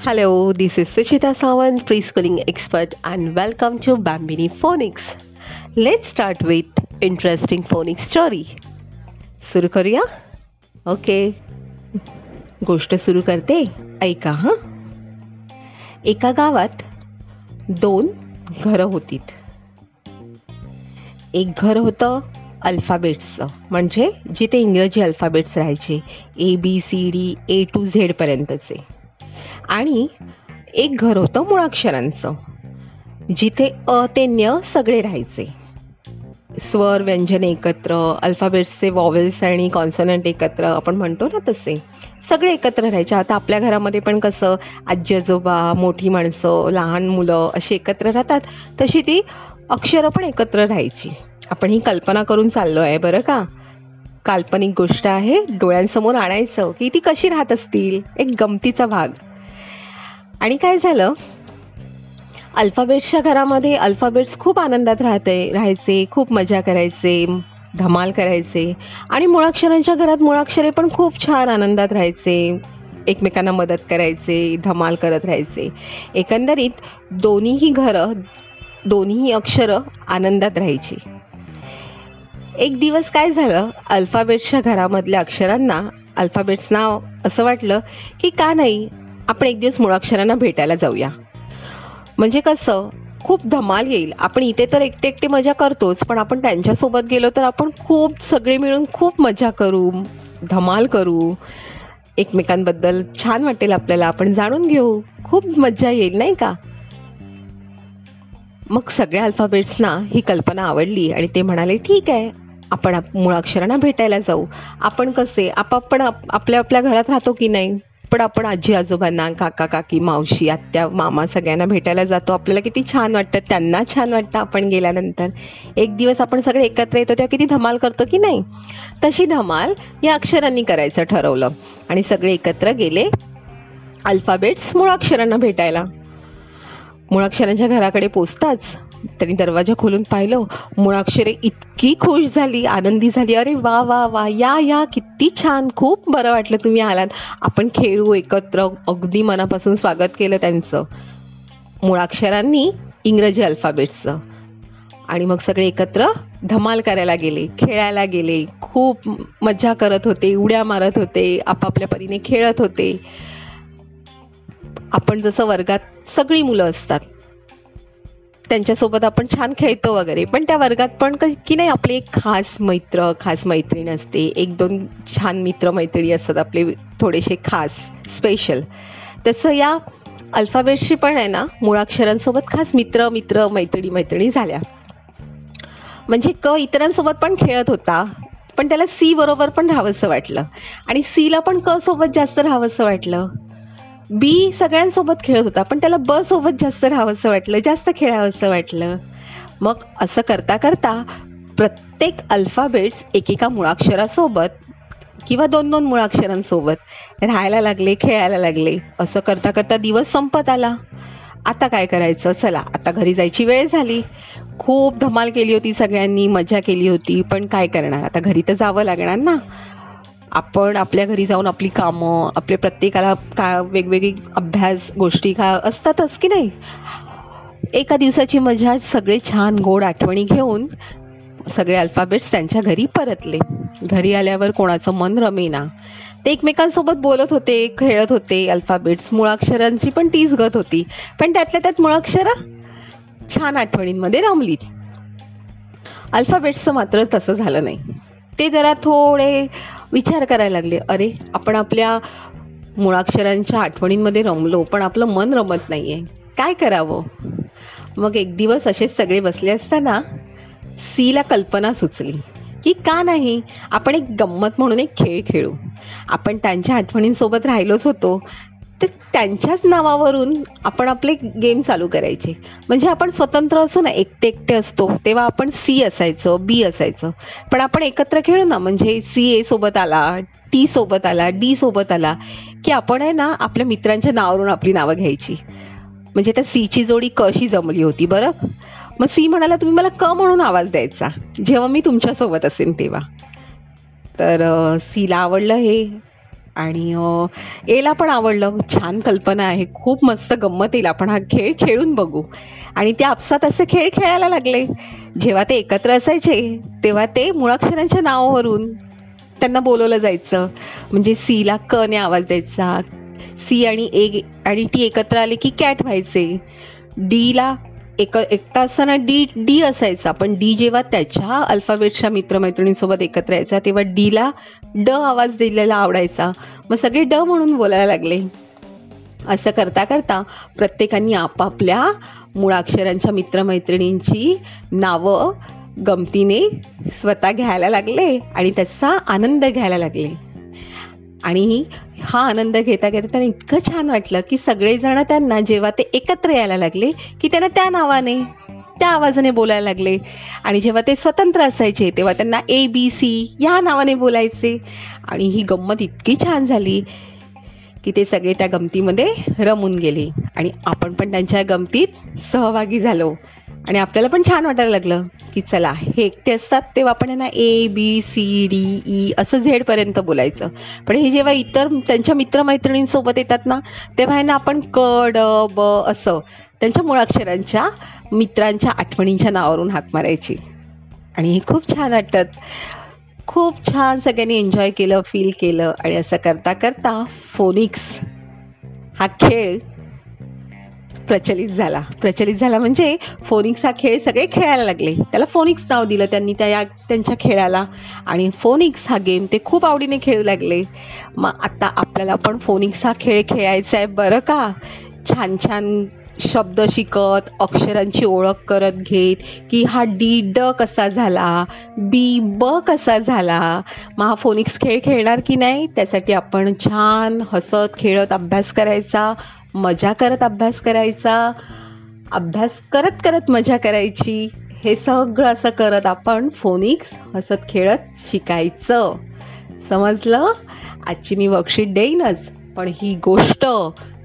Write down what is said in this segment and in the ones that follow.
Hello, this is Suchita Sawant, preschooling expert, and welcome to Bambini Phonics. Let's start with interesting phonics story. सुरू करूया okay गोष्ट सुरू करते ऐका हां एका गावात दोन घरं होतीत एक घर होतं अल्फाबेट्सचं म्हणजे जिथे इंग्रजी अल्फाबेट्स राहायचे A B C D A to झेडपर्यंतचे आणि एक घर होतं मुळाक्षरांचं जिथे अ ते न्य सगळे राहायचे. स्वर व्यंजन एकत्र अल्फाबेट्सचे वॉवेल्स आणि कॉन्सनंट एकत्र आपण म्हणतो ना तसे सगळे एकत्र राहायचे. आता आपल्या घरामध्ये पण कसं आजी आजोबा मोठी माणसं लहान मुलं अशी एकत्र राहतात तशी ती अक्षरं पण एकत्र राहायची. आपण ही कल्पना करून चाललो आहे बरं का? काल्पनिक गोष्ट आहे डोळ्यांसमोर आणायचं की ती कशी राहत असतील? एक गमतीचा भाग. आणि काय झालं? अल्फाबेट्सच्या घरामध्ये अल्फाबेट्स खूप आनंदात राहते राहायचे खूप मजा करायचे धमाल करायचे. आणि मुळाक्षरांच्या घरात मुळाक्षरे पण खूप छान आनंदात राहायचे. एकमेकांना मदत करायचे धमाल करत राहायचे. एकंदरीत दोन्हीही घरं दोन्हीही अक्षरं आनंदात राहायची. एक दिवस काय झालं? अल्फाबेट्सच्या घरामधल्या अक्षरांना अल्फाबेट्स नाव असं वाटलं की का नाही आपण एक दिवस मुळाक्षरांना भेटायला जाऊया. म्हणजे कसं खूप धमाल येईल. आपण इथे तर एकटे एकटे मजा करतोच पण आपण त्यांच्यासोबत गेलो तर आपण खूप सगळे मिळून खूप मजा करू धमाल करू. एकमेकांबद्दल छान वाटेल आपल्याला आपण जाणून घेऊ. खूप मज्जा येईल नाही का? मग सगळ्या अल्फाबेट्सना ही कल्पना आवडली आणि ते म्हणाले ठीक आहे आपण आप मुळाक्षरांना भेटायला जाऊ. आपण कसे? आपण आपल्या आपल्या घरात राहतो की नाही? पण आपण आजी आजोबांना काका काकी मावशी आत्या मामा सगळ्यांना भेटायला जातो. आपल्याला किती छान वाटतं. त्यांना छान वाटतं आपण गेल्यानंतर. एक दिवस आपण सगळे एकत्र येतो तेव्हा किती धमाल करतो की नाही? तशी धमाल या अक्षरांनी करायचं ठरवलं. आणि सगळे एकत्र गेले अल्फाबेट्स मुळाक्षरांना भेटायला. मुळाक्षरांच्या घराकडे पोचताच त्यांनी दरवाजा खोलून पाहिलं. मुळाक्षरे इतकी खुश झाली आनंदी झाली. अरे वा वा वा या या किती छान खूप बरं वाटलं तुम्ही आलात. आपण खेळू एकत्र अगदी मनापासून स्वागत केलं त्यांचं. मुळाक्षरांनी इंग्रजी अल्फाबेटचं. आणि मग सगळे एकत्र धमाल करायला गेले खेळायला गेले. खूप मज्जा करत होते उड्या मारत होते आपापल्या परीने खेळत होते. आपण जसं वर्गात सगळी मुलं असतात त्यांच्यासोबत आपण छान खेळतो वगैरे. पण त्या वर्गात पण की नाही आपले एक खास मैत्र खास मैत्रीण असते. एक दोन छान मित्र मैत्रिणी असतात आपले थोडेसे खास स्पेशल तसं या अल्फाबेटशी पण आहे ना मुळाक्षरांसोबत खास मित्र मित्र मैत्रिणी मैत्रिणी झाल्या. म्हणजे क इतरांसोबत पण खेळत होता पण त्याला सी बरोबर पण राहावंसं वाटलं. आणि सीला पण क सोबत जास्त राहावंसं वाटलं. बी सगळ्यांसोबत खेळत होता पण त्याला ब सोबत जास्त राहावंसं वाटलं जास्त खेळावंसं वाटलं. मग असं करता करता प्रत्येक अल्फाबेट्स एकेका मुळाक्षरासोबत किंवा दोन दोन मुळाक्षरांसोबत राहायला लागले खेळायला लागले. असं करता करता दिवस संपत आला. आता काय करायचं? चला आता घरी जायची वेळ झाली. खूप धमाल केली होती सगळ्यांनी मजा केली होती पण काय करणार? आता घरी तर जावं लागणार ना. आपण आपल्या घरी जाऊन आपली कामं आपले प्रत्येकाला का वेगवेगळी अभ्यास गोष्टी का असतातच की नाही? एका दिवसाची मजा सगळे छान गोड आठवणी घेऊन सगळे अल्फाबेट्स त्यांच्या घरी परतले. घरी आल्यावर कोणाचं मन रमेना. ते एकमेकांसोबत बोलत होते खेळत होते अल्फाबेट्स मुळाक्षरांची पण तीच गत होती. पण त्यातल्या त्यात मुळाक्षरं छान आठवणींमध्ये रमलीत. अल्फाबेट्सचं मात्र तसं झालं नाही. ते जरा थोडे विचार करायला लागले. अरे आपण आपल्या मुळाक्षरांच्या आठवणींमध्ये रमलो पण आपलं मन रमत नाही आहे काय करावं? मग एक दिवस असेच सगळे बसले असताना सीला कल्पना सुचली की का नाही आपण एक गंमत म्हणून एक खेळ खेळू. आपण त्यांच्या आठवणींसोबत राहिलोच होतो. तर त्यांच्याच नावावरून आपण आपले गेम चालू करायचे. म्हणजे आपण स्वतंत्र असू ना एकटे एकटे असतो तेव्हा आपण सी असायचं बी असायचं. पण आपण एकत्र खेळू ना म्हणजे सी ए सोबत आला टी सोबत आला डी सोबत आला की आपण आहे ना आपल्या मित्रांच्या नावावरून आपली नावं घ्यायची. म्हणजे त्या सीची जोडी कशी जमली होती बरं? मग सी म्हणाला तुम्ही मला क म्हणून आवाज द्यायचा जेव्हा मी तुमच्यासोबत असेन तेव्हा. तर सीला आवडलं हे. आणि एला पण आवडलं. छान कल्पना आहे. खूप मस्त गंमत येईल. आपण हा खेळ खेळून बघू. आणि ते आपसात असे खेळ खेळायला लागले. जेव्हा ते एकत्र असायचे तेव्हा ते मुळाक्षरांच्या नावावरून त्यांना बोलवलं जायचं. म्हणजे सीला कने आवाज द्यायचा. सी आणि ए आणि टी एकत्र आले की कॅट व्हायचे. डीला एक एकटा असताना डी डी असायचा. पण डी जेव्हा त्याच्या अल्फाबेटच्या मित्रमैत्रिणींसोबत एकत्र यायचा तेव्हा डीला ड आवाज दिलेला आवडायचा. मग सगळे ड म्हणून बोलायला लागले. असं करता करता प्रत्येकाने आपापल्या मुळाक्षरांच्या मित्रमैत्रिणींची नावं गमतीने स्वतः घ्यायला लागले आणि त्याचा आनंद घ्यायला लागले. आणि हा आनंद घेता घेता त्यांना इतकं छान वाटलं की सगळेजण त्यांना जेव्हा ते एकत्र यायला लागले की त्यांना त्या नावाने त्या आवाजाने बोलायला लागले. आणि जेव्हा ते स्वतंत्र असायचे तेव्हा त्यांना ए बी सी या नावाने बोलायचे. आणि ही गंमत इतकी छान झाली की ते सगळे त्या गमतीमध्ये रमून गेले. आणि आपण पण त्यांच्या गमतीत सहभागी झालो. आणि आपल्याला पण छान वाटायला लागलं की चला हे एकटे असतात तेव्हा आपण यांना A B C D E असं झेडपर्यंत बोलायचं. पण हे जेव्हा इतर त्यांच्या मित्रमैत्रिणींसोबत येतात ना तेव्हा यांना आपण क ड ब असं त्यांच्या मुळाक्षरांच्या मित्रांच्या आठवणींच्या नावावरून हात मारायची. आणि हे खूप छान वाटत. खूप छान सगळ्यांनी एन्जॉय केलं फील केलं आणि असं करता करता फोनिक्स हा खेळ प्रचलित झाला. प्रचलित झाला म्हणजे फोनिक्स हा खेळ सगळे खेळायला लागले. त्याला फोनिक्स नाव दिलं त्यांनी त्या या त्यांच्या खेळाला. आणि फोनिक्स हा गेम ते खूप आवडीने खेळू लागले. मग आता आपल्याला पण फोनिक्स हा खेळ खेळायचा आहे बरं का? छान छान शब्द शिकत अक्षरांची ओळख करत घेत की हा डी ड कसा झाला? बी ब कसा झाला? मग हा फोनिक्स खेळ खेळणार की नाही? त्यासाठी आपण छान हसत खेळत अभ्यास करायचा. मजा करत अभ्यास करायचा अभ्यास करत करत मजा करायची हे सगळं असं करत आपण फोनिक्स हसत खेळत शिकायचं. समजलं? आजची मी वर्कशीट देईनच पण ही गोष्ट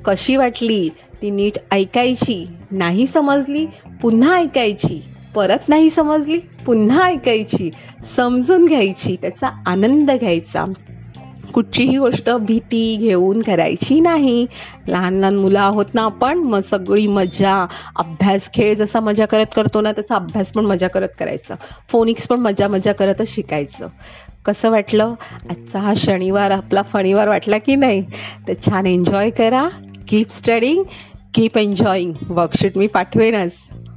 कशी वाटली ती नीट ऐकायची. नाही समजली पुन्हा ऐकायची. परत नाही समजली पुन्हा ऐकायची. समजून घ्यायची त्याचा आनंद घ्यायचा. कुठचीही गोष्ट भीती घेऊन करायची नाही. लहान लहान मुलं आहोत ना आपण मग सगळी मजा अभ्यास खेळ जसा मजा करत करतो ना तसा अभ्यास पण मजा करत करायचा. फोनिक्स पण मजा मजा करतच शिकायचं. कसं वाटलं? आजचा हा शनिवार आपला फणीवार वाटला की नाही? तर छान एन्जॉय करा. Keep studying keep enjoying worksheet मी पाठवेनच.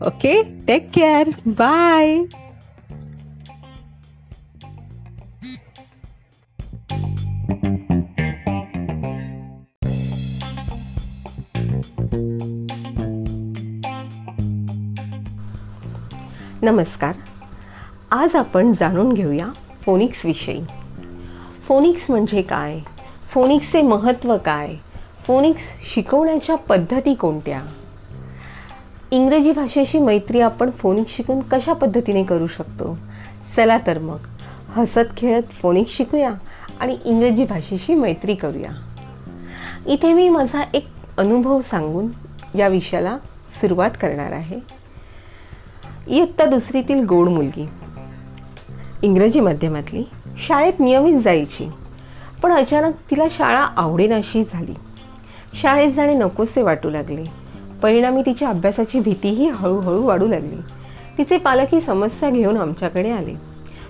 ओके टेक केअर बाय नमस्कार. आज आपण जाणून घेऊया फोनिक्सविषयी फोनिक्स म्हणजे काय? फोनिक्सचे महत्त्व काय? फोनिक्स शिकवण्याच्या पद्धती कोणत्या? इंग्रजी भाषेशी मैत्री आपण फोनिक्स शिकून कशा पद्धतीने करू शकतो? चला तर मग. हसत खेळत फोनिक्स शिकूया. आणि इंग्रजी भाषेशी मैत्री करूया. इथे मी माझा एक अनुभव सांगून या विषयाला सुरुवात करणार आहे. इयत्ता दुसरीतील गोड मुलगी. इंग्रजी माध्यमातली. शाळेत नियमित जायची. पण अचानक तिला शाळा आवडेनाशी झाली. शाळेत जाणे नकोसे वाटू लागले. परिणामी तिच्या अभ्यासाची भीतीही हळूहळू वाढू लागली. तिचे पालक ही समस्या घेऊन आमच्याकडे आले.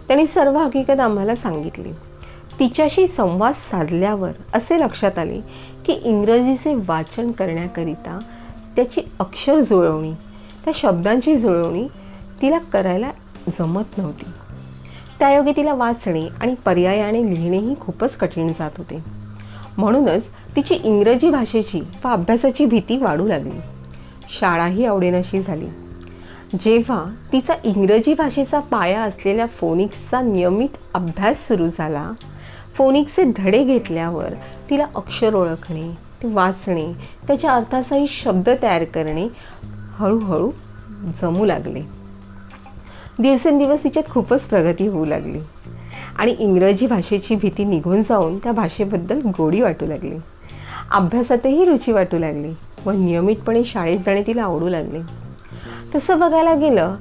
त्यांनी सर्व हकीकत आम्हाला सांगितली. तिच्याशी संवाद साधल्यावर असे लक्षात आले की इंग्रजीचे वाचन करण्याकरिता त्याची अक्षर जुळवणी त्या शब्दांची जुळवणी तिला करायला जमत नव्हती. त्यायोगे तिला वाचणे आणि पर्यायाने लिहिणेही खूपच कठीण जात होते. म्हणूनच तिची इंग्रजी भाषेची व अभ्यासाची भीती वाढू लागली. शाळाही आवडेनाशी झाली. जेव्हा तिचा इंग्रजी भाषेचा पाया असलेल्या फोनिक्सचा नियमित अभ्यास सुरू झाला फोनिक्सचे धडे घेतल्यावर तिला अक्षर ओळखणे ते वाचणे त्याच्या अर्थासाठी शब्द तयार करणे हळूहळू जमू लागले. दिवसेंदिवस तिच्यात खूपच प्रगती होऊ लागली आणि इंग्रजी भाषेची भीती निघून जाऊन त्या भाषेबद्दल गोडी वाटू लागली. अभ्यासातही रुची वाटू लागली व नियमितपणे शाळेत जाणे तिला आवडू लागले. तसं बघायला गेलं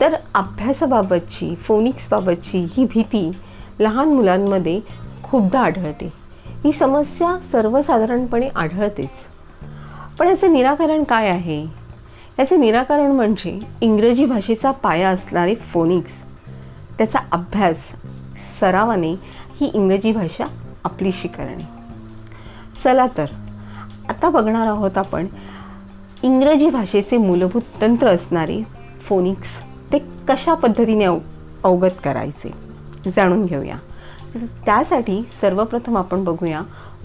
तर अभ्यासाबाबतची फोनिक्सबाबतची ही भीती लहान मुलांमध्ये खूपदा आढळते. ही समस्या सर्वसाधारणपणे आढळतेच. पण याचं निराकरण काय आहे? याचे निराकरण म्हणजे इंग्रजी भाषेचा पाया असणारे फोनिक्स. त्याचा अभ्यास सरावाने ही इंग्रजी भाषा आपलीशी करणे चला तर आता बघणार आहोत आपण इंग्रजी भाषेचे मूलभूत तंत्र असणारे फोनिक्स ते कशा पद्धतीने अव अवगत करायचे जाणून घेऊया. त्यासाठी सर्वप्रथम आपण बघूया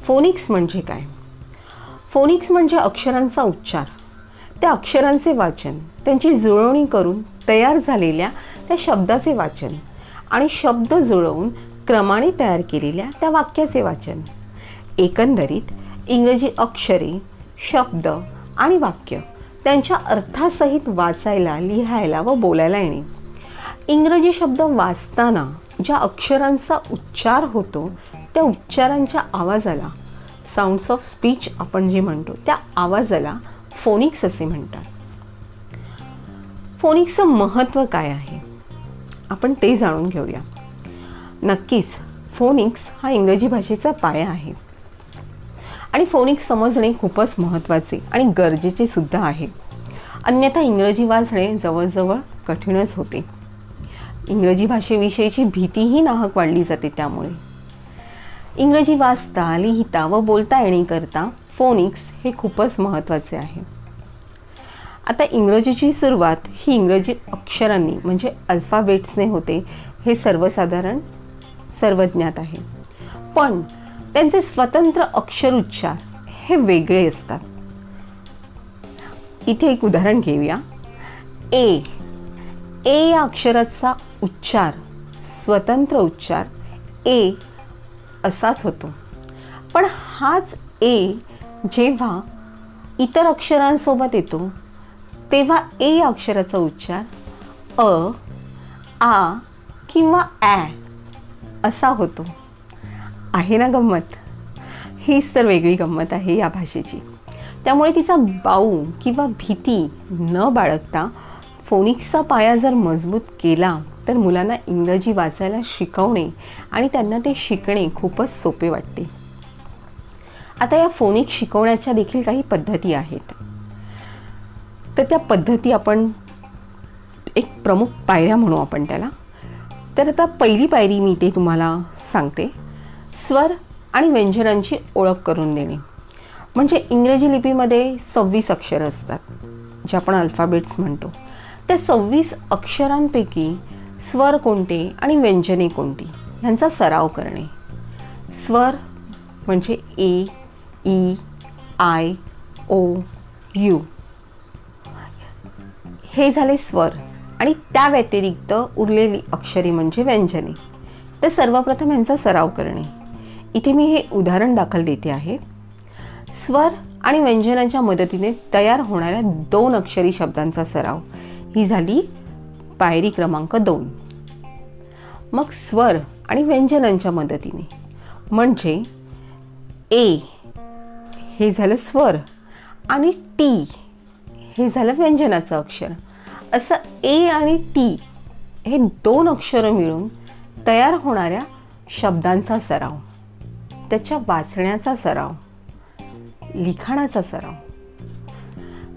फोनिक्स म्हणजे काय? फोनिक्स म्हणजे अक्षरांचा उच्चार. त्या अक्षरांचे वाचन त्यांची जुळवणी करून तयार झालेल्या त्या शब्दाचे वाचन आणि शब्द जुळवून क्रमाने तयार केलेल्या त्या वाक्याचे वाचन. एकंदरीत इंग्रजी अक्षरे शब्द आणि वाक्य. त्यांच्या अर्थासहित वाचायला लिहायला व बोलायला येणे. इंग्रजी शब्द वाचताना ज्या अक्षरांचा उच्चार होतो त्या उच्चारांच्या आवाजाला साऊंड्स ऑफ स्पीच आपण जे म्हणतो त्या आवाजाला फोनिक्स असे म्हणतात. फोनिक्सचं महत्त्व काय आहे? आपण ते जाणून घेऊया. नक्कीच फोनिक्स हा इंग्रजी भाषेचा पाया आहे. आणि फोनिक्स समजणे खूपच महत्त्वाचे आणि गरजेचे सुद्धा आहे. अन्यथा इंग्रजी वाचणे जवळजवळ कठीणच होते. इंग्रजी भाषेविषयीची भीतीही नाहक वाढली जाते त्यामुळे. इंग्रजी वाचता लिहिता व बोलता येण्याकरता फोनिक्स हे खूपच महत्त्वाचे आहे. आता इंग्रजीची सुरुवात ही इंग्रजी अक्षरांनी म्हणजे अल्फाबेट्सने होते हे सर्वसाधारण सर्वज्ञात आहे. पण त्यांचे स्वतंत्र अक्षरोच्चार हे वेगळे असतात. इथे एक उदाहरण घेऊया. ए. ए या अक्षराचा उच्चार स्वतंत्र उच्चार ए असाच होतो. पण हाच ए जेव्हा इतर अक्षरांसोबत येतो तेव्हा ए या अक्षराचा उच्चार अ आ किंवा ॲ असा होतो. आहे ना गंमत? हीच तर वेगळी गंमत आहे या भाषेची. त्यामुळे तिचा बाऊ किंवा भीती न बाळगता फोनिक्सचा पाया जर मजबूत केला तर मुलांना इंग्रजी वाचायला शिकवणे आणि त्यांना ते शिकणे खूपच सोपे वाटते. आता या फोनिक्स शिकवण्याच्या देखील काही पद्धती आहेत. तर त्या पद्धती आपण एक प्रमुख पायऱ्या म्हणू आपण त्याला. तर आता पहिली पायरी मी ते तुम्हाला सांगते. स्वर आणि व्यंजनांची ओळख करून देणे. म्हणजे इंग्रजी लिपीमध्ये सव्वीस अक्षरं असतात जे आपण अल्फाबेट्स म्हणतो. त्या सव्वीस अक्षरांपैकी स्वर कोणते आणि व्यंजने कोणती ह्यांचा सराव करणे. स्वर म्हणजे A E I O U. हे झाले स्वर आणि त्या व्यतिरिक्त उरलेली अक्षरे म्हणजे व्यंजने. तर सर्वप्रथम यांचा सराव करणे. इथे मी हे उदाहरण दाखल देते आहे. स्वर आणि व्यंजनांच्या मदतीने तयार होणाऱ्या दोन अक्षरी शब्दांचा सराव. ही झाली पायरी क्रमांक दोन. मग स्वर आणि व्यंजनांच्या मदतीने. म्हणजे ए हे झालं स्वर आणि टी हे झालं व्यंजनाचं अक्षर. असं ए आणि टी हे दोन अक्षरं मिळून तयार होणाऱ्या शब्दांचा सराव. त्याच्या वाचण्याचा सराव लिखाणाचा सराव.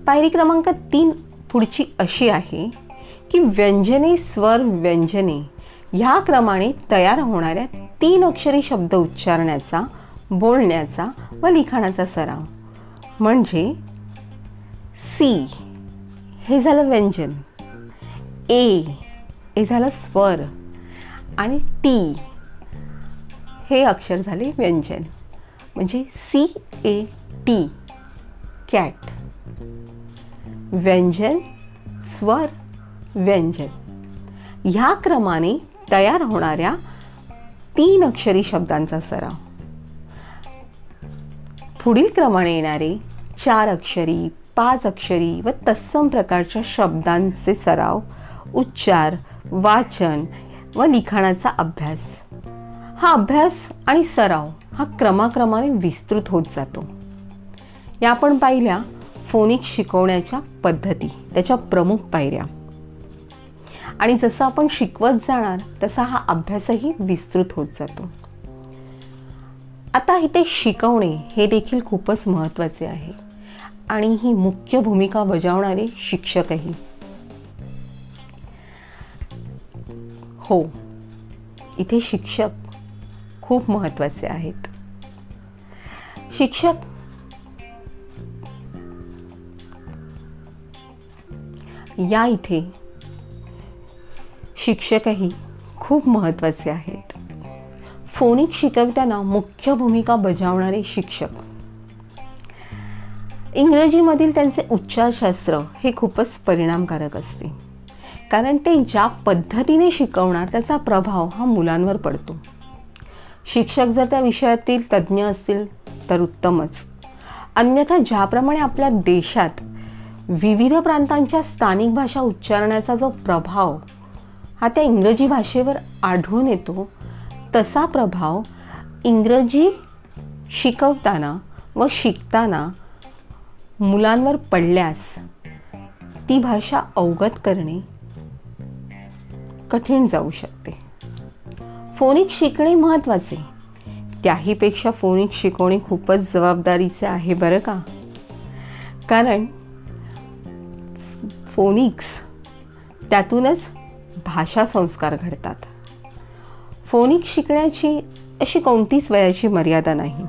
पायरी क्रमांक तीन पुढची अशी आहे की व्यंजने स्वर व्यंजने ह्या क्रमाने तयार होणाऱ्या तीन अक्षरी शब्द उच्चारण्याचा बोलण्याचा व लिखाणाचा सराव. म्हणजे सी हे झालं व्यंजन. ए हे झालं स्वर. आणि टी हे अक्षर झाले व्यंजन. म्हणजे सी ए टी कॅट. व्यंजन स्वर व्यंजन. ह्या क्रमाने तयार होणाऱ्या तीन अक्षरी शब्दांचा सराव. पुढील क्रमाने येणारे चार अक्षरी पाच अक्षरी व तत्सम प्रकारच्या शब्दांचे सराव उच्चार वाचन व लिखाणाचा अभ्यास. हा अभ्यास आणि सराव हा क्रमाक्रमाने विस्तृत होत जातो. या आपण पाहिल्या फोनिक शिकवण्याच्या पद्धती त्याच्या प्रमुख पायऱ्या. आणि जसं आपण शिकवत जाणार तसा हा अभ्यासही विस्तृत होत जातो. आता इथे शिकवणे हे देखील खूपच महत्त्वाचे आहे. आणि ही मुख्य भूमिका बजावणारे शिक्षकही. हो इथे शिक्षक खूप महत्त्वाचे आहेत. शिक्षक या इथे शिक्षकही खूप महत्त्वाचे आहेत. फोनिक शिकवताना मुख्य भूमिका बजावणारे शिक्षक. इंग्रजीमधील त्यांचे उच्चारशास्त्र हे खूपच परिणामकारक असते. कारण ते ज्या पद्धतीने शिकवणार त्याचा प्रभाव हा मुलांवर पडतो. शिक्षक जर त्या विषयातील तज्ज्ञ असतील तर उत्तमच. अन्यथा ज्याप्रमाणे आपल्या देशात विविध प्रांतांच्या स्थानिक भाषा उच्चारण्याचा जो प्रभाव हा त्या इंग्रजी भाषेवर आढळून येतो तसा प्रभाव इंग्रजी शिकवताना व शिकताना मुलांवर पडल्यास ती भाषा अवगत करणे कठीण जाऊ शकते. फोनिक शिकणे महत्त्वाचे त्याहीपेक्षा फोनिक शिकवणे खूपच जबाबदारीचे आहे बरं का? कारण फोनिक्स त्यातूनच भाषा संस्कार घडतात. फोनिक शिकण्याची अशी कोणतीच वयाची मर्यादा नाही.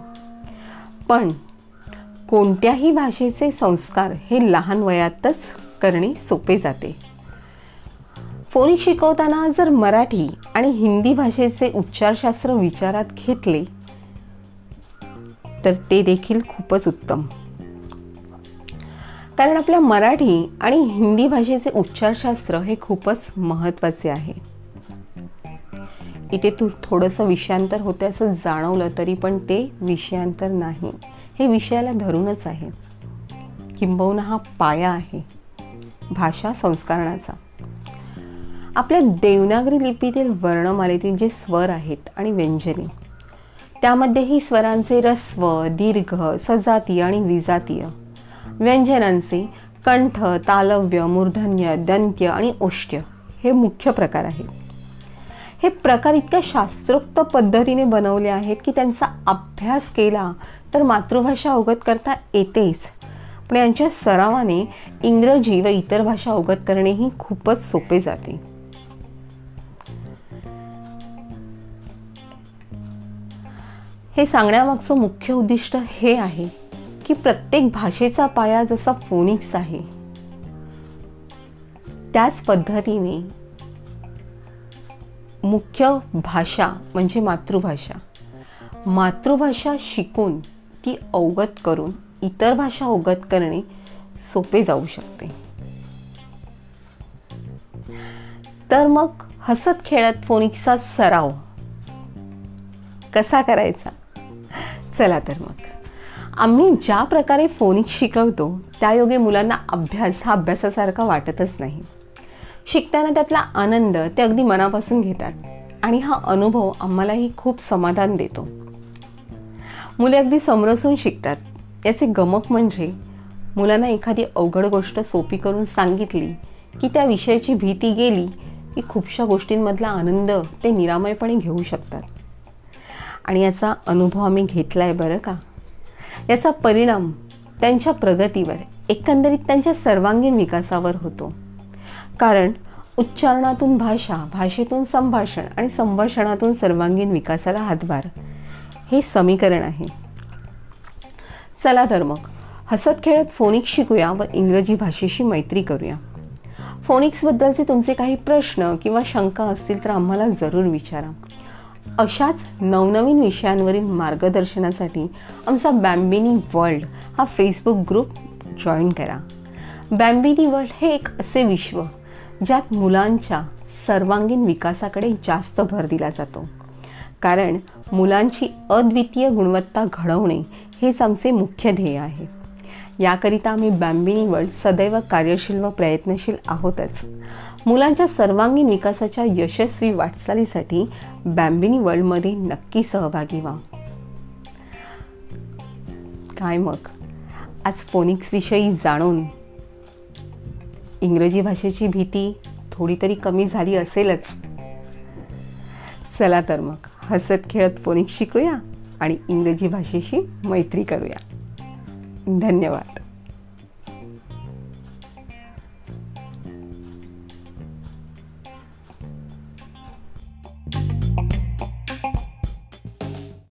पण कोणत्याही भाषेचे संस्कार हे लहान वयातच करणे सोपे जाते. फोनिक शिकवताना जर मराठी आणि हिंदी भाषेचे उच्चारशास्त्र विचारात घेतले तर ते देखील खूपच उत्तम. कारण आपल्या मराठी आणि हिंदी भाषेचे उच्चारशास्त्र हे खूपच महत्त्वाचे आहे. इथे तू थोडंसं विषयांतर होते असं जाणवलं तरी पण ते विषयांतर नाही. हे विषयाला धरूनच आहे. किंबहुना हा पाया आहे. भाषा संस्करणाचा आपल्या देवनागरी लिपीतील वर्णमालेतील जे स्वर आहेत आणि व्यंजने त्यामध्येही स्वरांचे रस्व दीर्घ सजातीय आणि विजातीय. व्यंजनांचे कंठ तालव्य मूर्धन्य दंत्य आणि ओष्ट्य हे मुख्य प्रकार आहेत. हे प्रकार इतक्या शास्त्रोक्त पद्धतीने बनवले आहेत की त्यांचा अभ्यास केला तर मातृभाषा अवगत करता येतेच. पण यांच्या सरावाने इंग्रजी व इतर भाषा अवगत करणेही खूपच सोपे जाते. हे सांगण्यामागचं मुख्य उद्दिष्ट हे आहे की प्रत्येक भाषेचा पाया जसा फोनिक्स आहे त्याच पद्धतीने मुख्य भाषा म्हणजे मातृभाषा. मातृभाषा शिकून ती अवगत करून इतर भाषा अवगत करणे सोपे जाऊ शकते. तर मग हसत खेळत फोनिक्सचा सराव कसा करायचा? चला तर मग. आम्ही ज्या प्रकारे फोनिक शिकवतो त्यायोगे मुलांना अभ्यास हा अभ्यासासारखा वाटतच नाही. शिकताना त्यातला आनंद ते अगदी मनापासून घेतात आणि हा अनुभव आम्हालाही खूप समाधान देतो. मुले अगदी समरसून शिकतात. याचे गमक म्हणजे मुलांना एखादी अवघड गोष्ट सोपी करून सांगितली की त्या विषयाची भीती गेली की खूपशा गोष्टींमधला आनंद ते निरामयपणे घेऊ शकतात. आणि याचा अनुभव आम्ही घेतला आहे बरं का? याचा परिणाम त्यांच्या प्रगतीवर एकंदरीत त्यांच्या सर्वांगीण विकासावर होतो. कारण उच्चारणातून भाषा भाषेतून संभाषण आणि संभाषणातून सर्वांगीण विकासाला हातभार हे समीकरण आहे. चला तर मग हसत खेळत फोनिक्स शिकूया व इंग्रजी भाषेशी मैत्री करूया. फोनिक्सबद्दलचे तुमचे काही प्रश्न किंवा शंका असतील तर आम्हाला जरूर विचारा. अशाच नवनवीन विषयांवरील मार्गदर्शनासाठी आमचा बॅम्बिनी वर्ल्ड हा फेसबुक ग्रुप जॉईन करा. बॅम्बिनी वर्ल्ड हे एक असे विश्व ज्यात मुलांच्या सर्वांगीण विकासाकडे जास्त भर दिला जातो. कारण मुलांची अद्वितीय गुणवत्ता घडवणे हेच आमचे मुख्य ध्येय आहे. याकरिता आम्ही बॅम्बिनी वर्ल्ड सदैव कार्यशील व प्रयत्नशील आहोतच. मुलांच्या सर्वांगीण विकासाच्या यशस्वी वाटचालीसाठी बॅम्बिनी वर्ल्डमध्ये नक्की सहभागी व्हा. काय मग? आज फोनिक्स विषयी जाणून. इंग्रजी भाषेची भीती थोडी तरी कमी झाली असेलच. चला तर मग हसत खेळत फोनिक्स शिकूया आणि इंग्रजी भाषेशी मैत्री करूया. धन्यवाद.